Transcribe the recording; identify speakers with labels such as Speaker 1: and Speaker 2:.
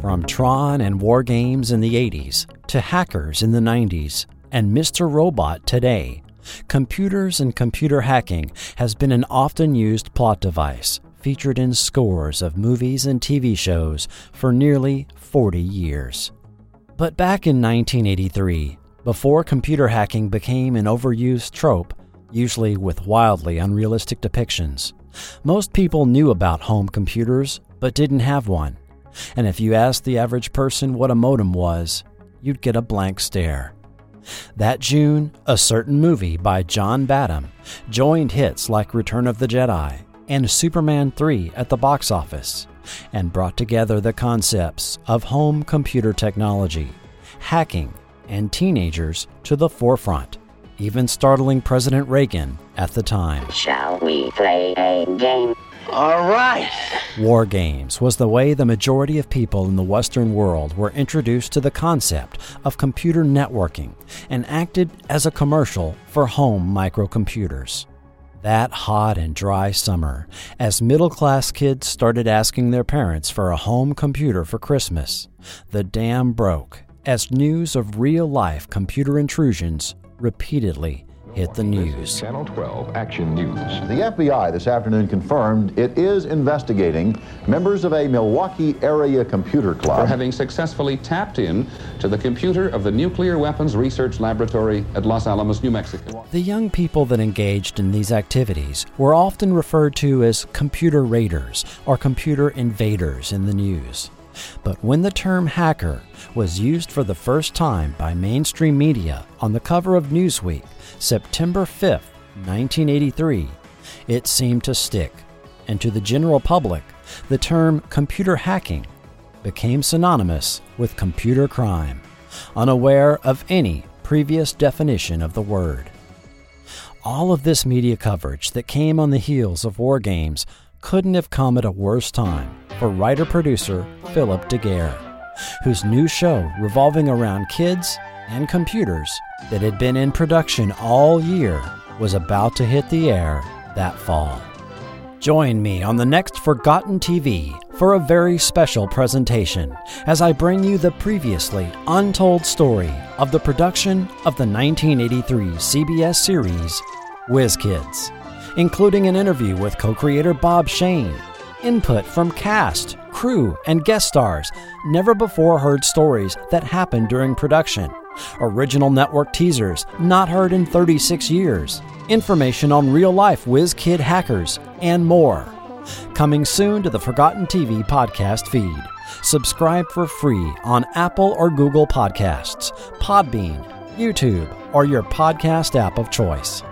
Speaker 1: From Tron and War Games in the 80s to hackers in the 90s and Mr. Robot today, computers and computer hacking has been an often used plot device featured in scores of movies and TV shows for nearly 40 years. But back in 1983, before computer hacking became an overused trope, usually with wildly unrealistic depictions, most people knew about home computers but didn't have one. And if you asked the average person what a modem was, you'd get a blank stare. That June, a certain movie by John Badham joined hits like Return of the Jedi and Superman 3 at the box office and brought together the concepts of home computer technology, hacking, and teenagers to the forefront, even startling President Reagan at the time.
Speaker 2: Shall we play a game?
Speaker 3: All right.
Speaker 1: War games was the way the majority of people in the Western world were introduced to the concept of computer networking and acted as a commercial for home microcomputers. That hot and dry summer, as middle class kids started asking their parents for a home computer for Christmas, the dam broke as news of real life computer intrusions repeatedly hit the news.
Speaker 4: Channel 12 Action News.
Speaker 5: The FBI this afternoon confirmed it is investigating members of a Milwaukee area computer club For
Speaker 4: having successfully tapped in to the computer of the Nuclear Weapons Research Laboratory at Los Alamos, New Mexico.
Speaker 1: The young people that engaged in these activities were often referred to as computer raiders or computer invaders in the news. But when the term hacker was used for the first time by mainstream media on the cover of Newsweek, September 5, 1983, it seemed to stick. And to the general public, the term computer hacking became synonymous with computer crime, unaware of any previous definition of the word. All of this media coverage that came on the heels of War Games couldn't have come at a worse time for writer producer Philip DeGuere, whose new show revolving around kids and computers that had been in production all year was about to hit the air that fall. Join me on the next Forgotten TV for a very special presentation as I bring you the previously untold story of the production of the 1983 CBS series Whiz Kids, including an interview with co creator Bob Shayne, input from cast, crew, and guest stars, never before heard stories that happened during production, original network teasers not heard in 36 years, information on real life Whiz Kid hackers, and more. Coming soon to the Forgotten TV podcast feed. Subscribe for free on Apple or Google Podcasts, Podbean, YouTube, or your podcast app of choice.